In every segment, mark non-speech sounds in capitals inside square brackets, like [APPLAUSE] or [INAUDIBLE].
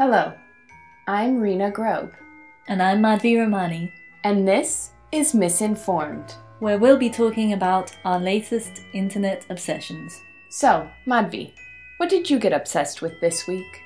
Hello, I'm Rena Grobe, And I'm Madhvi Ramani, and this is Misinformed. where we'll be talking about our latest internet obsessions. So, Madhvi, what did you get obsessed with this week?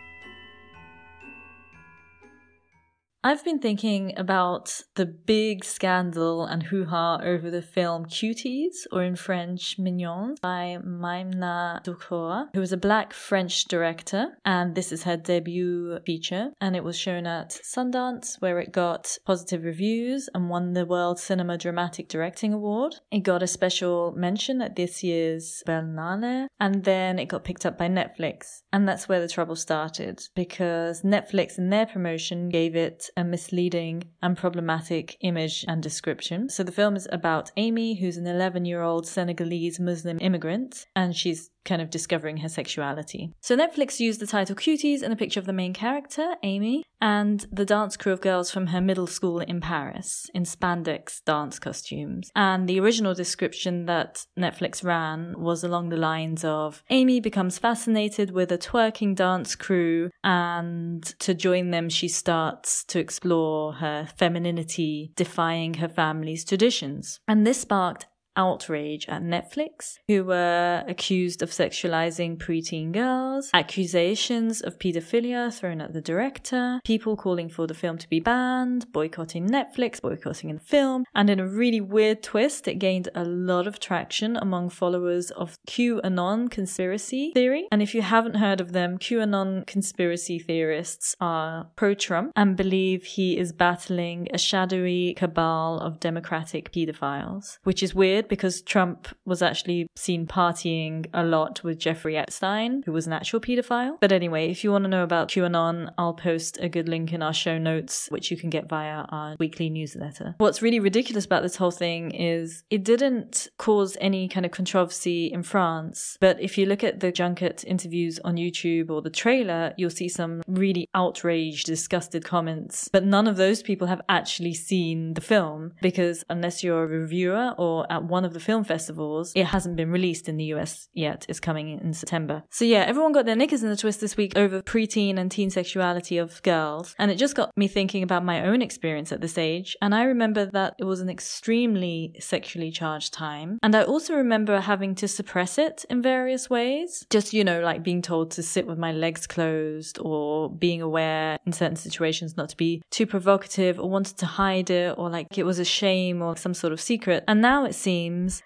I've been thinking about the big scandal and hoo ha over the film Cuties, or in French, Mignons, by Maïmouna Doucouré, who was a black French director. And this is her debut feature. And it was shown at Sundance, where it got positive reviews and won the World Cinema Dramatic Directing Award. It got a special mention at this year's Berlinale. And then it got picked up by Netflix. And that's where the trouble started, because Netflix in their promotion gave it a misleading and problematic image and description. So the film is about Amy, who's an 11 year old Senegalese Muslim immigrant, and she's kind of discovering her sexuality. So Netflix used the title Cuties and a picture of the main character, Amy, and the dance crew of girls from her middle school in Paris in spandex dance costumes. And the original description that Netflix ran was along the lines of Amy becomes fascinated with a twerking dance crew, and to join them, she starts to explore her femininity, defying her family's traditions. And this sparked outrage at Netflix, who were accused of sexualizing preteen girls, accusations of pedophilia thrown at the director, people calling for the film to be banned, boycotting Netflix, boycotting the film, and in a really weird twist, it gained a lot of traction among followers of QAnon conspiracy theory. And if you haven't heard of them, QAnon conspiracy theorists are pro Trump and believe he is battling a shadowy cabal of democratic pedophiles, which is weird because Trump was actually seen partying a lot with Jeffrey Epstein, who was an actual pedophile. But anyway, if you want to know about QAnon, I'll post a good link in our show notes, which you can get via our weekly newsletter. What's really ridiculous about this whole thing is it didn't cause any kind of controversy in France. But if you look at the junket interviews on YouTube or the trailer, you'll see some really outraged, disgusted comments. But none of those people have actually seen the film because unless you're a reviewer or at of the film festivals, it hasn't been released in the US yet. It's coming in September. So yeah, everyone got their knickers in a twist this week over preteen and teen sexuality of girls. And it just got me thinking about my own experience at this age. And I remember that it was an extremely sexually charged time. And I also remember having to suppress it in various ways. Just, you know, like being told to sit with my legs closed or being aware in certain situations not to be too provocative or wanted to hide it or like it was a shame or some sort of secret. And now it seems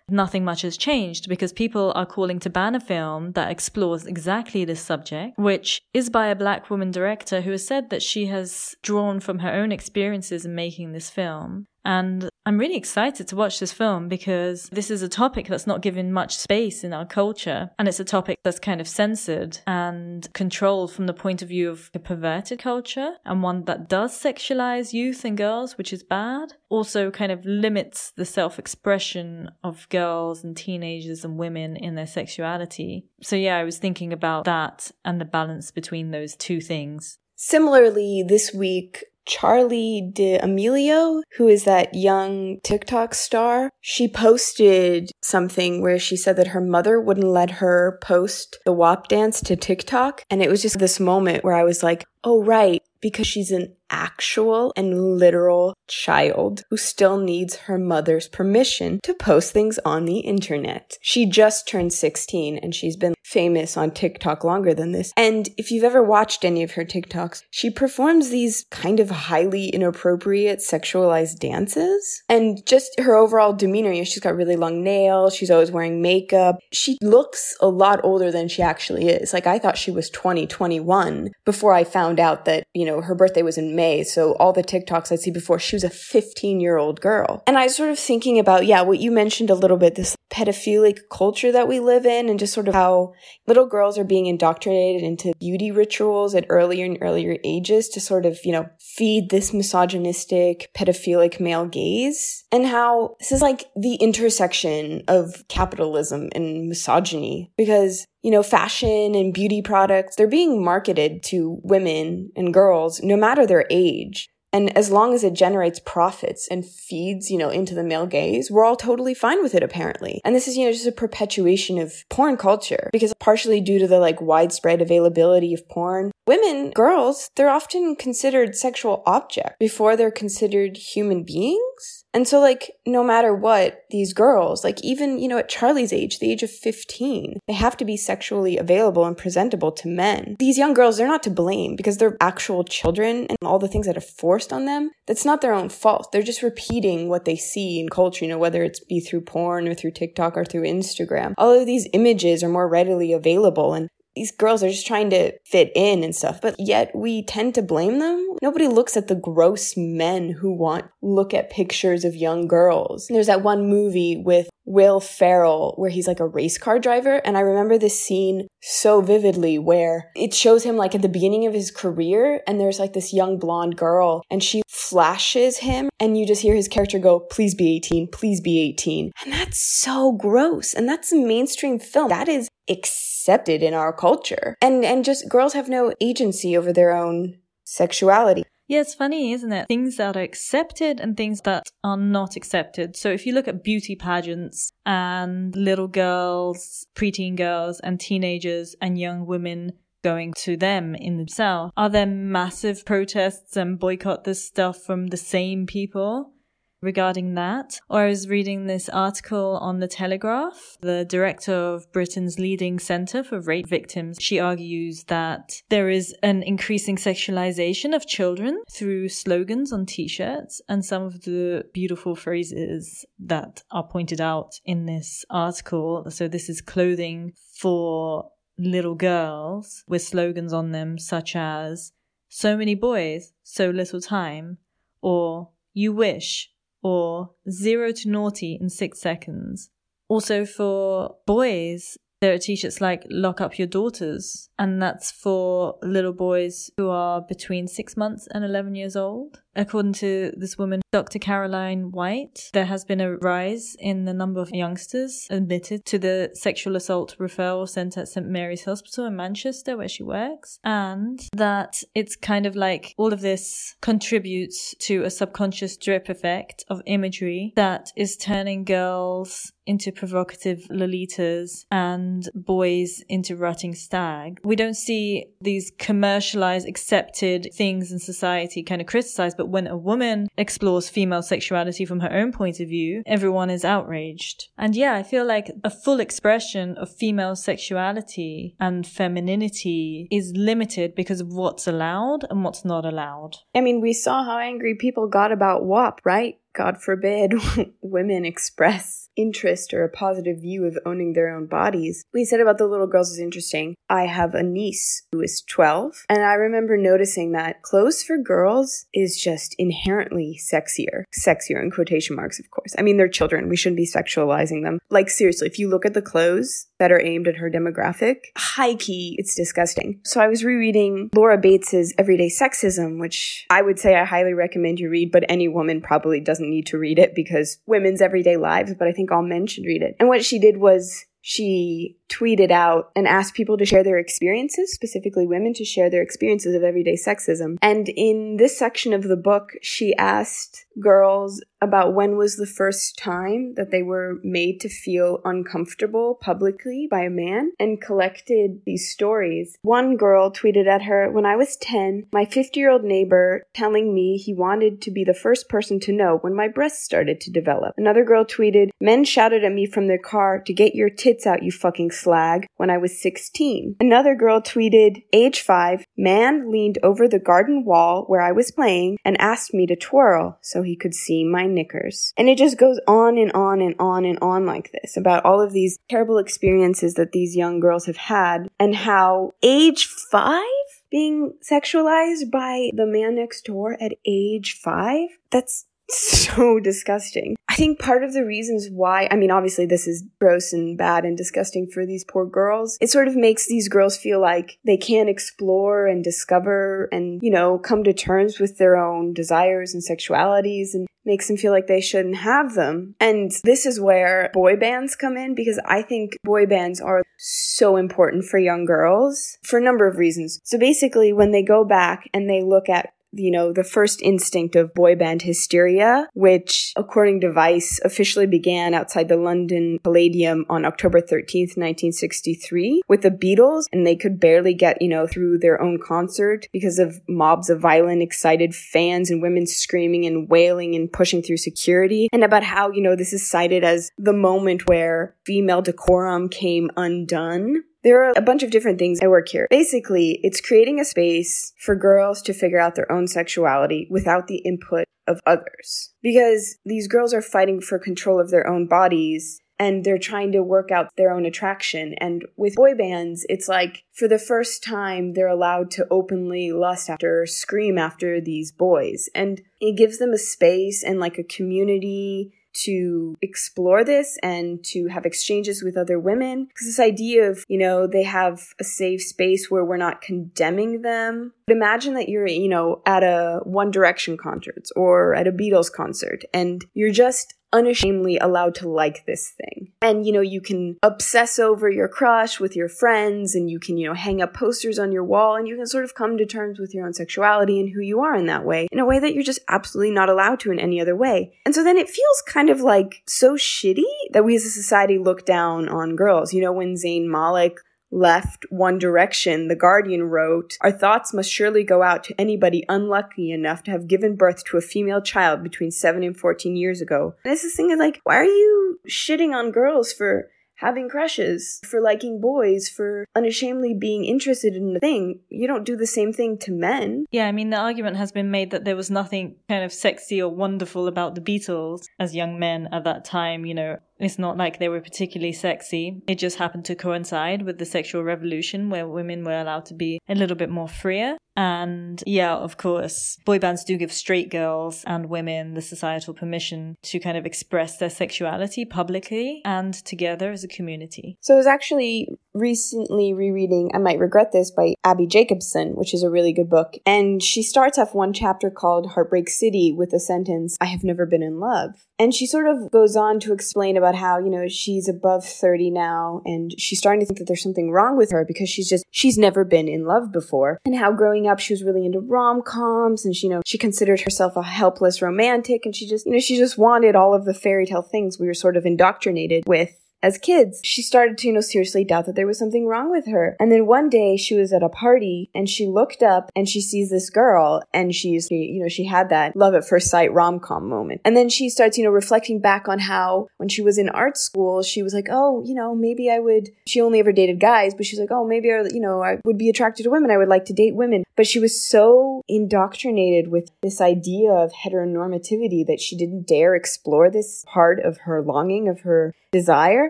nothing much has changed because people are calling to ban a film that explores exactly this subject, which is by a black woman director who has said that she has drawn from her own experiences in making this film. And I'm really excited to watch this film because this is a topic that's not given much space in our culture. And it's a topic that's kind of censored and controlled from the point of view of a perverted culture and one that does sexualize youth and girls, which is bad. Also kind of limits the self-expression of girls and teenagers and women in their sexuality. So yeah, I was thinking about that and the balance between those two things. Similarly, this week, Charli D'Amelio, who is that young TikTok star, she posted something where she said that her mother wouldn't let her post the WAP dance to TikTok. And it was just this moment where I was like, oh, right, because she's an actual and literal child who still needs her mother's permission to post things on the internet. She just turned 16 and she's been famous on TikTok longer than this. And if you've ever watched any of her TikToks, she performs these kind of highly inappropriate sexualized dances. And just her overall demeanor, you know, she's got really long nails, she's always wearing makeup. She looks a lot older than she actually is. Like I thought she was 20, 21 before I found out that, you know, her birthday was in May. So all the TikToks I'd see before, she was a 15 year old girl. And I was sort of thinking about, yeah, what you mentioned a little bit, this pedophilic culture that we live in and just sort of how little girls are being indoctrinated into beauty rituals at earlier and earlier ages to sort of, you know, feed this misogynistic, pedophilic male gaze and how this is like the intersection of capitalism and misogyny because you know, fashion and beauty products, they're being marketed to women and girls no matter their age. And as long as it generates profits and feeds, you know, into the male gaze, we're all totally fine with it, apparently. And this is, you know, just a perpetuation of porn culture because partially due to the like widespread availability of porn, women, girls, they're often considered sexual objects before they're considered human beings. And so, like, no matter what, these girls, like, even, you know, at Charli's age, the age of 15, they have to be sexually available and presentable to men. These young girls, they're not to blame because they're actual children and all the things that are forced on them. That's not their own fault. They're just repeating what they see in culture, you know, whether it's be through porn or through TikTok or through Instagram. All of these images are more readily available and these girls are just trying to fit in and stuff, but yet we tend to blame them. Nobody looks at the gross men who want look at pictures of young girls. There's that one movie with Will Ferrell where he's like a race car driver and I remember this scene so vividly where it shows him like at the beginning of his career and there's like this young blonde girl and she flashes him and you just hear his character go please be 18 please be 18 and that's so gross and that's a mainstream film that is accepted in our culture. And and just girls have no agency over their own sexuality. Yeah, it's funny, isn't it? Things that are accepted and things that are not accepted. So if you look at beauty pageants and little girls, preteen girls and teenagers and young women going to them in themselves, are there massive protests and boycott this stuff from the same people? Regarding that. Or I was reading this article on The Telegraph. The director of Britain's leading center for rape victims, she argues that there is an increasing sexualization of children through slogans on t-shirts and some of the beautiful phrases that are pointed out in this article. So this is clothing for little girls with slogans on them such as so many boys, so little time, or you wish, or zero to naughty in six seconds. Also for boys, there are t-shirts like lock up your daughters and that's for little boys who are between six months and 11 years old According to this woman, Dr. Caroline White, there has been a rise in the number of youngsters admitted to the sexual assault referral centre at St Mary's Hospital in Manchester, where she works, and that it's kind of like all of this contributes to a subconscious drip effect of imagery that is turning girls into provocative lolitas and boys into rutting stag. We don't see these commercialized, accepted things in society kind of criticized, but when a woman explores female sexuality from her own point of view, everyone is outraged. And yeah, I feel like a full expression of female sexuality and femininity is limited because of what's allowed and what's not allowed. I mean, we saw how angry people got about WAP, right? God forbid, [LAUGHS] women express interest or a positive view of owning their own bodies. You said about the little girls is interesting. I have a niece who is 12, and I remember noticing that clothes for girls is just inherently sexier. Sexier in quotation marks, of course. I mean, they're children. We shouldn't be sexualizing them. Like, seriously, if you look at the clothes that are aimed at her demographic, high key, it's disgusting. So I was rereading Laura Bates's Everyday Sexism, which I would say I highly recommend you read, but any woman probably doesn't need to read it because women's everyday lives, but I think all men should read it. And what she did was she tweeted out and asked people to share their experiences, specifically women to share their experiences of everyday sexism. And in this section of the book, she asked girls about when was the first time that they were made to feel uncomfortable publicly by a man and collected these stories. One girl tweeted at her, When I was 10, my 50 year old neighbor telling me he wanted to be the first person to know when my breasts started to develop. Another girl tweeted, Men shouted at me from their car to get your tits out, you fucking slag, when I was 16. Another girl tweeted, Age 5, man leaned over the garden wall where I was playing and asked me to twirl so he could see my knickers. And it just goes on and on and on and on like this about all of these terrible experiences that these young girls have had and how age five being sexualized by the man next door at age five, that's [LAUGHS] so disgusting. Think part of the reasons why, I mean, obviously this is gross and bad and disgusting for these poor girls. It sort of makes these girls feel like they can't explore and discover and, you know, come to terms with their own desires and sexualities and makes them feel like they shouldn't have them. And this is where boy bands come in because I think boy bands are so important for young girls for a number of reasons. So basically, when they go back and they look at you know, the first instinct of boy band hysteria, which, according to Vice, officially began outside the London Palladium on October 13th, 1963, with the Beatles, and they could barely get, you know, through their own concert because of mobs of violent, excited fans and women screaming and wailing and pushing through security, and about how, you know, this is cited as the moment where female decorum came undone there are a bunch of different things I work here. Basically, it's creating a space for girls to figure out their own sexuality without the input of others. Because these girls are fighting for control of their own bodies and they're trying to work out their own attraction. And with boy bands, it's like for the first time, they're allowed to openly lust after, scream after these boys. And it gives them a space and like a community to explore this and to have exchanges with other women. Because this idea of, you know, they have a safe space where we're not condemning them. But imagine that you're, you know, at a One Direction concert or at a Beatles concert and you're just unashamedly allowed to like this thing. And, you know, you can obsess over your crush with your friends and you can, you know, hang up posters on your wall and you can sort of come to terms with your own sexuality and who you are in that way in a way that you're just absolutely not allowed to in any other way. And so then it feels kind of like so shitty that we as a society look down on girls. You know, when Zayn Malik left One Direction, The Guardian wrote, Our thoughts must surely go out to anybody unlucky enough to have given birth to a female child between 7 and 14 years ago. And it's this thing of like, why are you shitting on girls for having crushes, for liking boys, for unashamedly being interested in the thing. You don't do the same thing to men. Yeah, I mean, the argument has been made that there was nothing kind of sexy or wonderful about the Beatles as young men at that time. You know, it's not like they were particularly sexy. It just happened to coincide with the sexual revolution where women were allowed to be a little bit more freer. And yeah, of course, boy bands do give straight girls and women the societal permission to kind of express their sexuality publicly and together as a community. So it was actually recently rereading I Might Regret This by Abbi Jacobson, which is a really good book. And she starts off one chapter called Heartbreak City with the sentence, I have never been in love. And she sort of goes on to explain about how, you know, she's above 30 now and she's starting to think that there's something wrong with her because she's just, she's never been in love before. And how growing up she was really into rom-coms and she, you know, she considered herself a helpless romantic and she just, you know, she just wanted all of the fairy tale things we were sort of indoctrinated with as kids. She started to, you know, seriously doubt that there was something wrong with her. And then one day she was at a party and she looked up and she sees this girl and she's, you know, she had that love at first sight rom com moment. And then she starts, you know, reflecting back on how when she was in art school, she was like, oh, you know, maybe I would, she only ever dated guys, but she's like, oh, maybe, I, you know, I would be attracted to women. I would like to date women. But she was so indoctrinated with this idea of heteronormativity that she didn't dare explore this part of her longing, of her desire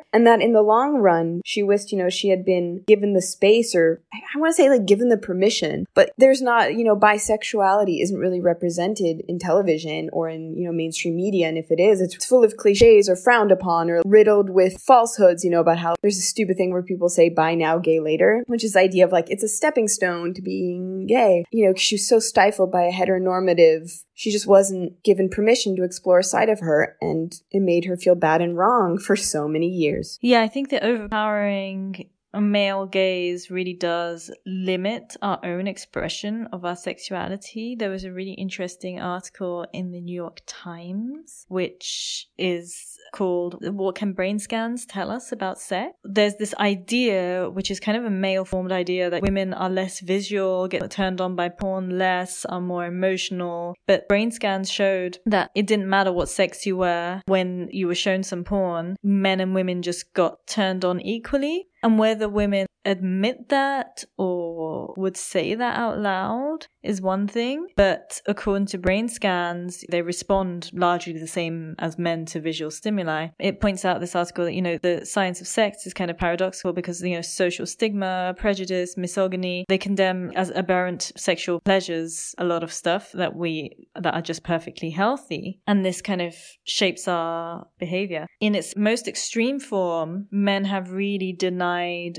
and that in the long run she wished you know she had been given the space or i want to say like given the permission. But there's not you know bisexuality isn't really represented in television or in you know mainstream media. And if it is it's full of cliches or frowned upon or riddled with falsehoods you know about how there's a stupid thing where people say buy now gay later which is the idea of like it's a stepping stone to being gay. You know she was so stifled by a heteronormative she just wasn't given permission to explore a side of her, and it made her feel bad and wrong for so many years. Yeah, I think the overpowering male gaze really does limit our own expression of our sexuality. There was a really interesting article in the New York Times, which is called What Can Brain Scans Tell Us About Sex? There's this idea, which is kind of a male formed idea, that women are less visual, get turned on by porn less, are more emotional. But brain scans showed that it didn't matter what sex you were when you were shown some porn, men and women just got turned on equally. And whether women admit that or would say that out loud is one thing, but according to brain scans, they respond largely the same as men to visual stimuli. It points out this article that, you know, the science of sex is kind of paradoxical because, you know, social stigma, prejudice, misogyny, they condemn as aberrant sexual pleasures a lot of stuff that we, that are just perfectly healthy. And this kind of shapes our behavior. In its most extreme form, men have really denied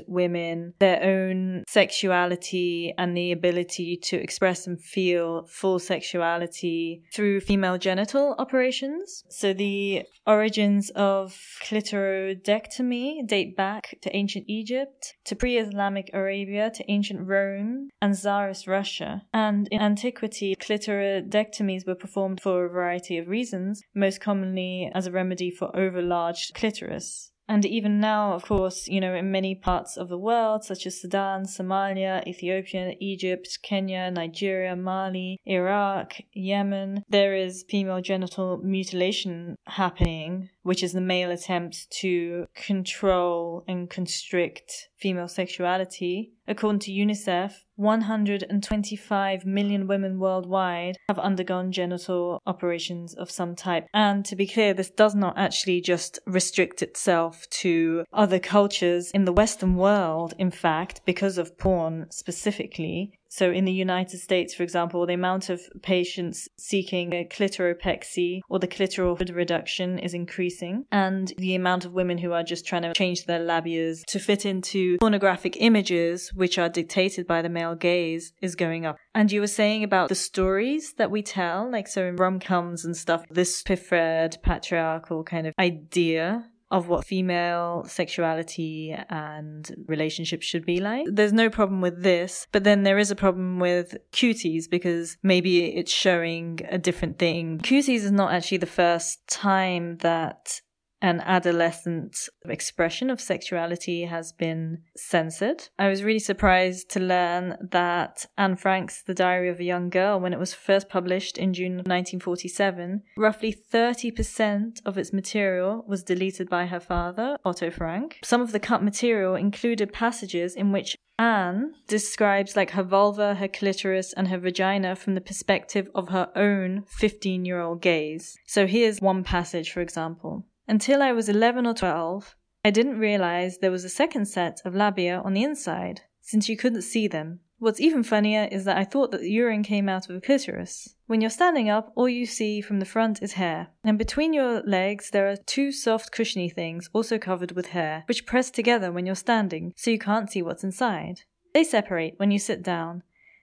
women their own sexuality sexuality and the ability to express and feel full sexuality through female genital operations. So the origins of clitoridectomy date back to ancient Egypt, to pre Islamic Arabia, to ancient Rome, and Tsarist Russia. And in antiquity, clitoridectomies were performed for a variety of reasons, most commonly as a remedy for overlarge clitoris. And even now, of course, you know, in many parts of the world, such as Sudan, Somalia, Ethiopia, Egypt, Kenya, Nigeria, Mali, Iraq, Yemen, there is female genital mutilation happening, which is the male attempt to control and constrict female sexuality. According to UNICEF, 125 million women worldwide have undergone genital operations of some type. And to be clear, this does not actually just restrict itself to other cultures in the Western world, in fact, because of porn specifically. So in the United States, for example, the amount of patients seeking a clitoropexy or the clitoral reduction is increasing. And the amount of women who are just trying to change their labias to fit into pornographic images, which are dictated by the male gaze, is going up. And you were saying about the stories that we tell, like so in rom-coms and stuff, this preferred patriarchal kind of idea of what female sexuality and relationships should be like. There's no problem with this, but then there is a problem with cuties because maybe it's showing a different thing. Cuties is not actually the first time that an adolescent expression of sexuality has been censored. I was really surprised to learn that Anne Frank's The Diary of a Young Girl, when it was first published in June 1947, roughly 30% of its material was deleted by her father, Otto Frank. Some of the cut material included passages in which Anne describes like her vulva, her clitoris, and her vagina from the perspective of her own 15 year old gaze. So here's one passage, for example. Until I was 11 or 12, I didn't realize there was a second set of labia on the inside, since you couldn't see them. What's even funnier is that I thought that the urine came out of a clitoris. When you're standing up, all you see from the front is hair. And between your legs, there are two soft, cushiony things, also covered with hair, which press together when you're standing, so you can't see what's inside. They separate when you sit down,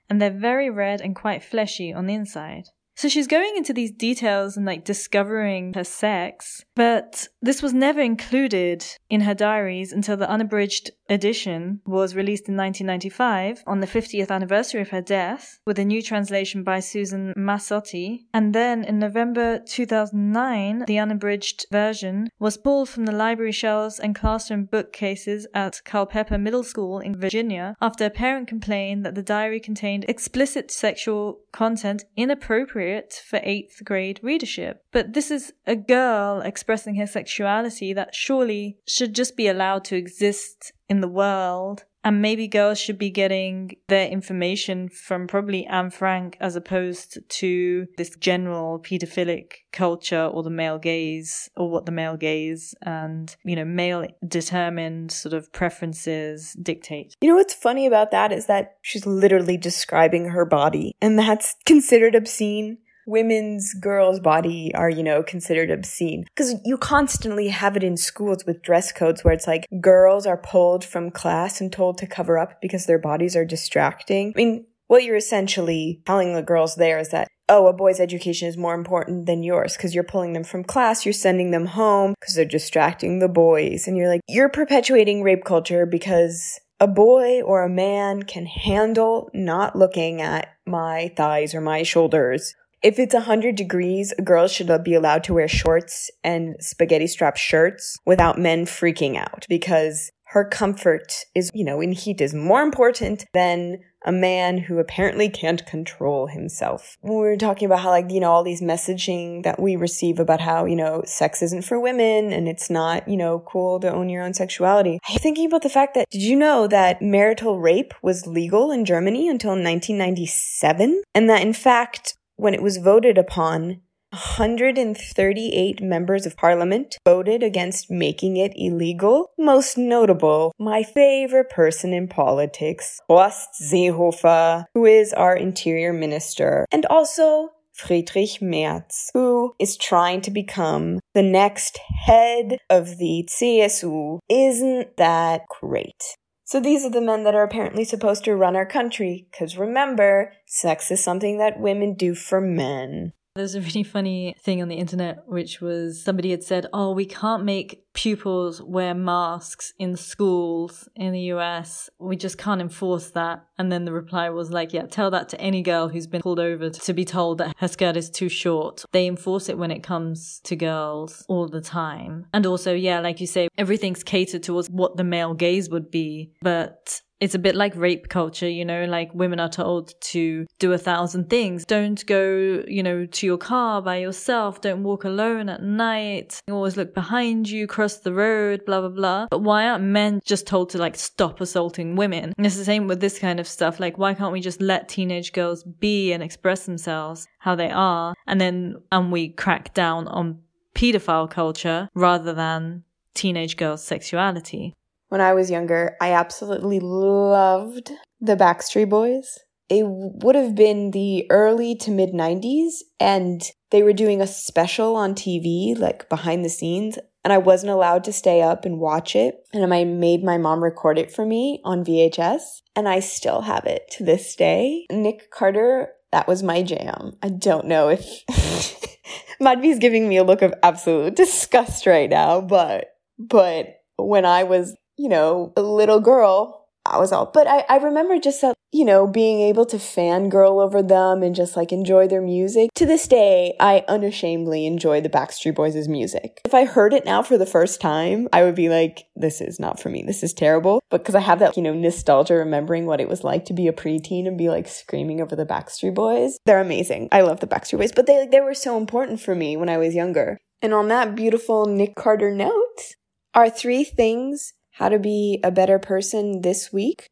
and they're very red and quite fleshy on the inside. So she's going into these details and like discovering her sex, but this was never included in her diaries until the unabridged edition was released in 1995 on the 50th anniversary of her death with a new translation by Susan Massotty. And then in November 2009, the unabridged version was pulled from the library shelves and classroom bookcases at Culpeper Middle School in Virginia after a parent complained that the diary contained explicit sexual content inappropriate for eighth grade readership. But this is a girl expressing her sexuality that surely should just be allowed to exist in the world. And maybe girls should be getting their information from probably Anne Frank as opposed to this general pedophilic culture or the male gaze or what the male gaze and, you know, male determined sort of preferences dictate. You know what's funny about that is that she's literally describing her body and that's considered obscene women's girls' body are, you know, considered obscene. Because you constantly have it in schools with dress codes where it's like girls are pulled from class and told to cover up because their bodies are distracting. I mean, what you're essentially telling the girls there is that oh, a boy's education is more important than yours because you're pulling them from class, you're sending them home because they're distracting the boys. And you're like, you're perpetuating rape culture because a boy or a man can handle not looking at my thighs or my shoulders if it's 100 degrees, girls should be allowed to wear shorts and spaghetti strap shirts without men freaking out because her comfort is, you know, in heat is more important than a man who apparently can't control himself. we were talking about how, like, you know, all these messaging that we receive about how, you know, sex isn't for women and it's not, you know, cool to own your own sexuality. I'm thinking about the fact that, did you know that marital rape was legal in Germany until 1997? And that, in fact, when it was voted upon, 138 members of parliament voted against making it illegal. Most notable, my favorite person in politics, Horst Seehofer, who is our interior minister, and also Friedrich Merz, who is trying to become the next head of the CSU. Isn't that great? So these are the men that are apparently supposed to run our country. Because remember, sex is something that women do for men. There's a really funny thing on the internet, which was somebody had said, Oh, we can't make pupils wear masks in schools in the US. We just can't enforce that. And then the reply was like, Yeah, tell that to any girl who's been pulled over to be told that her skirt is too short. They enforce it when it comes to girls all the time. And also, yeah, like you say, everything's catered towards what the male gaze would be. But it's a bit like rape culture, you know, like women are told to do a thousand things. Don't go, you know, to your car by yourself. Don't walk alone at night. Always look behind you, cross the road, blah, blah, blah. But why aren't men just told to like stop assaulting women? And it's the same with this kind of stuff. Like, why can't we just let teenage girls be and express themselves how they are? And then, and we crack down on pedophile culture rather than teenage girls' sexuality when I was younger, I absolutely loved the Backstreet Boys. It would have been the early to mid 90s, and they were doing a special on TV, like behind the scenes, and I wasn't allowed to stay up and watch it. And I made my mom record it for me on VHS, and I still have it to this day. Nick Carter, that was my jam. I don't know if [LAUGHS] Madhvi's giving me a look of absolute disgust right now, but but when I was you know, a little girl, I was all, but I, I remember just, uh, you know, being able to fangirl over them and just like enjoy their music. To this day, I unashamedly enjoy the Backstreet Boys' music. If I heard it now for the first time, I would be like, this is not for me. This is terrible. But because I have that, you know, nostalgia remembering what it was like to be a preteen and be like screaming over the Backstreet Boys. They're amazing. I love the Backstreet Boys, but they, they were so important for me when I was younger. And on that beautiful Nick Carter note, are three things how to Be a Better Person This Week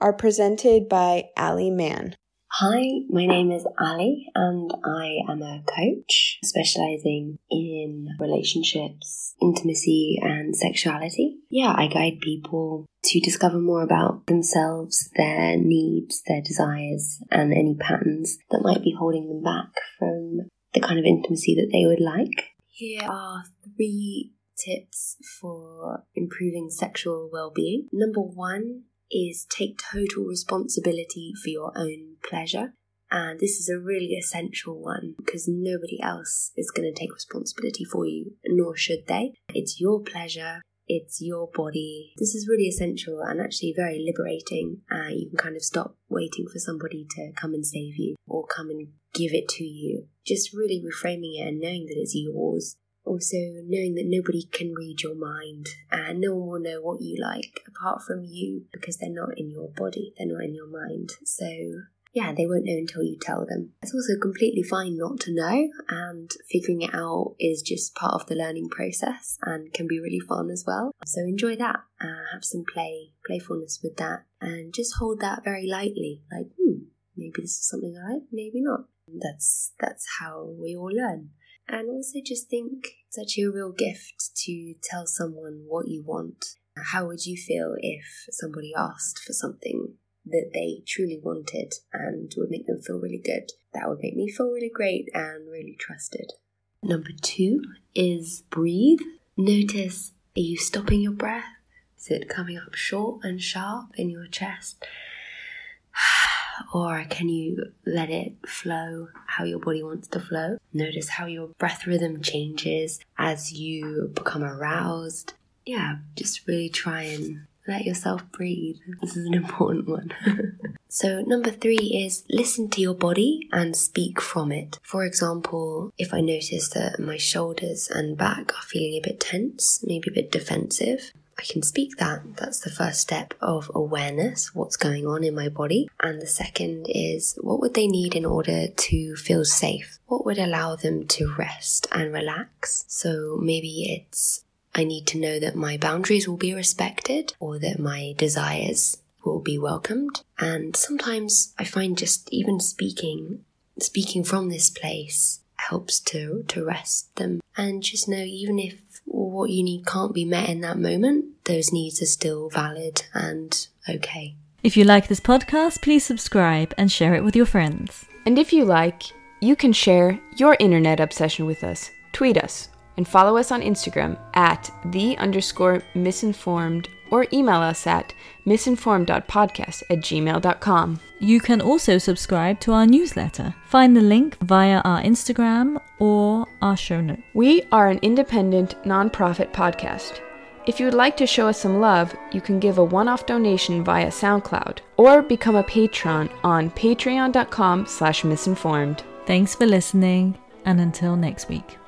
are presented by Ali Mann. Hi, my name is Ali, and I am a coach specializing in relationships, intimacy, and sexuality. Yeah, I guide people to discover more about themselves, their needs, their desires, and any patterns that might be holding them back from the kind of intimacy that they would like. Here are three tips for improving sexual well being. Number one is take total responsibility for your own pleasure. And this is a really essential one because nobody else is going to take responsibility for you, nor should they. It's your pleasure, it's your body. This is really essential and actually very liberating. Uh, you can kind of stop waiting for somebody to come and save you or come and give it to you. Just really reframing it and knowing that it's yours also knowing that nobody can read your mind and no one will know what you like apart from you because they're not in your body, they're not in your mind. So yeah, they won't know until you tell them. It's also completely fine not to know, and figuring it out is just part of the learning process and can be really fun as well. So enjoy that, uh, have some play, playfulness with that, and just hold that very lightly. Like, hmm, maybe this is something I like, maybe not. That's that's how we all learn. And also just think it's actually a real gift to tell someone what you want. How would you feel if somebody asked for something that they truly wanted and would make them feel really good? That would make me feel really great and really trusted. Number two is breathe. Notice are you stopping your breath? Is it coming up short and sharp in your chest? Or can you let it flow how your body wants to flow? Notice how your breath rhythm changes as you become aroused. Yeah, just really try and let yourself breathe. This is an important one. [LAUGHS] so, number three is listen to your body and speak from it. For example, if I notice that my shoulders and back are feeling a bit tense, maybe a bit defensive, I can speak that. That's the first step of awareness, what's going on in my body. And the second is what would they need in order to feel safe? What would allow them to rest and relax? So maybe it's I need to know that my boundaries will be respected or that my desires will be welcomed. And sometimes I find just even speaking, speaking from this place helps to, to rest them and just know even if what you need can't be met in that moment, those needs are still valid and okay. If you like this podcast, please subscribe and share it with your friends. And if you like, you can share your internet obsession with us. Tweet us and follow us on Instagram at the underscore misinformed or email us at misinformed.podcast at gmail.com. You can also subscribe to our newsletter. Find the link via our Instagram or our show note. We are an independent, nonprofit podcast. If you would like to show us some love, you can give a one-off donation via SoundCloud or become a patron on patreon.com slash misinformed. Thanks for listening, and until next week.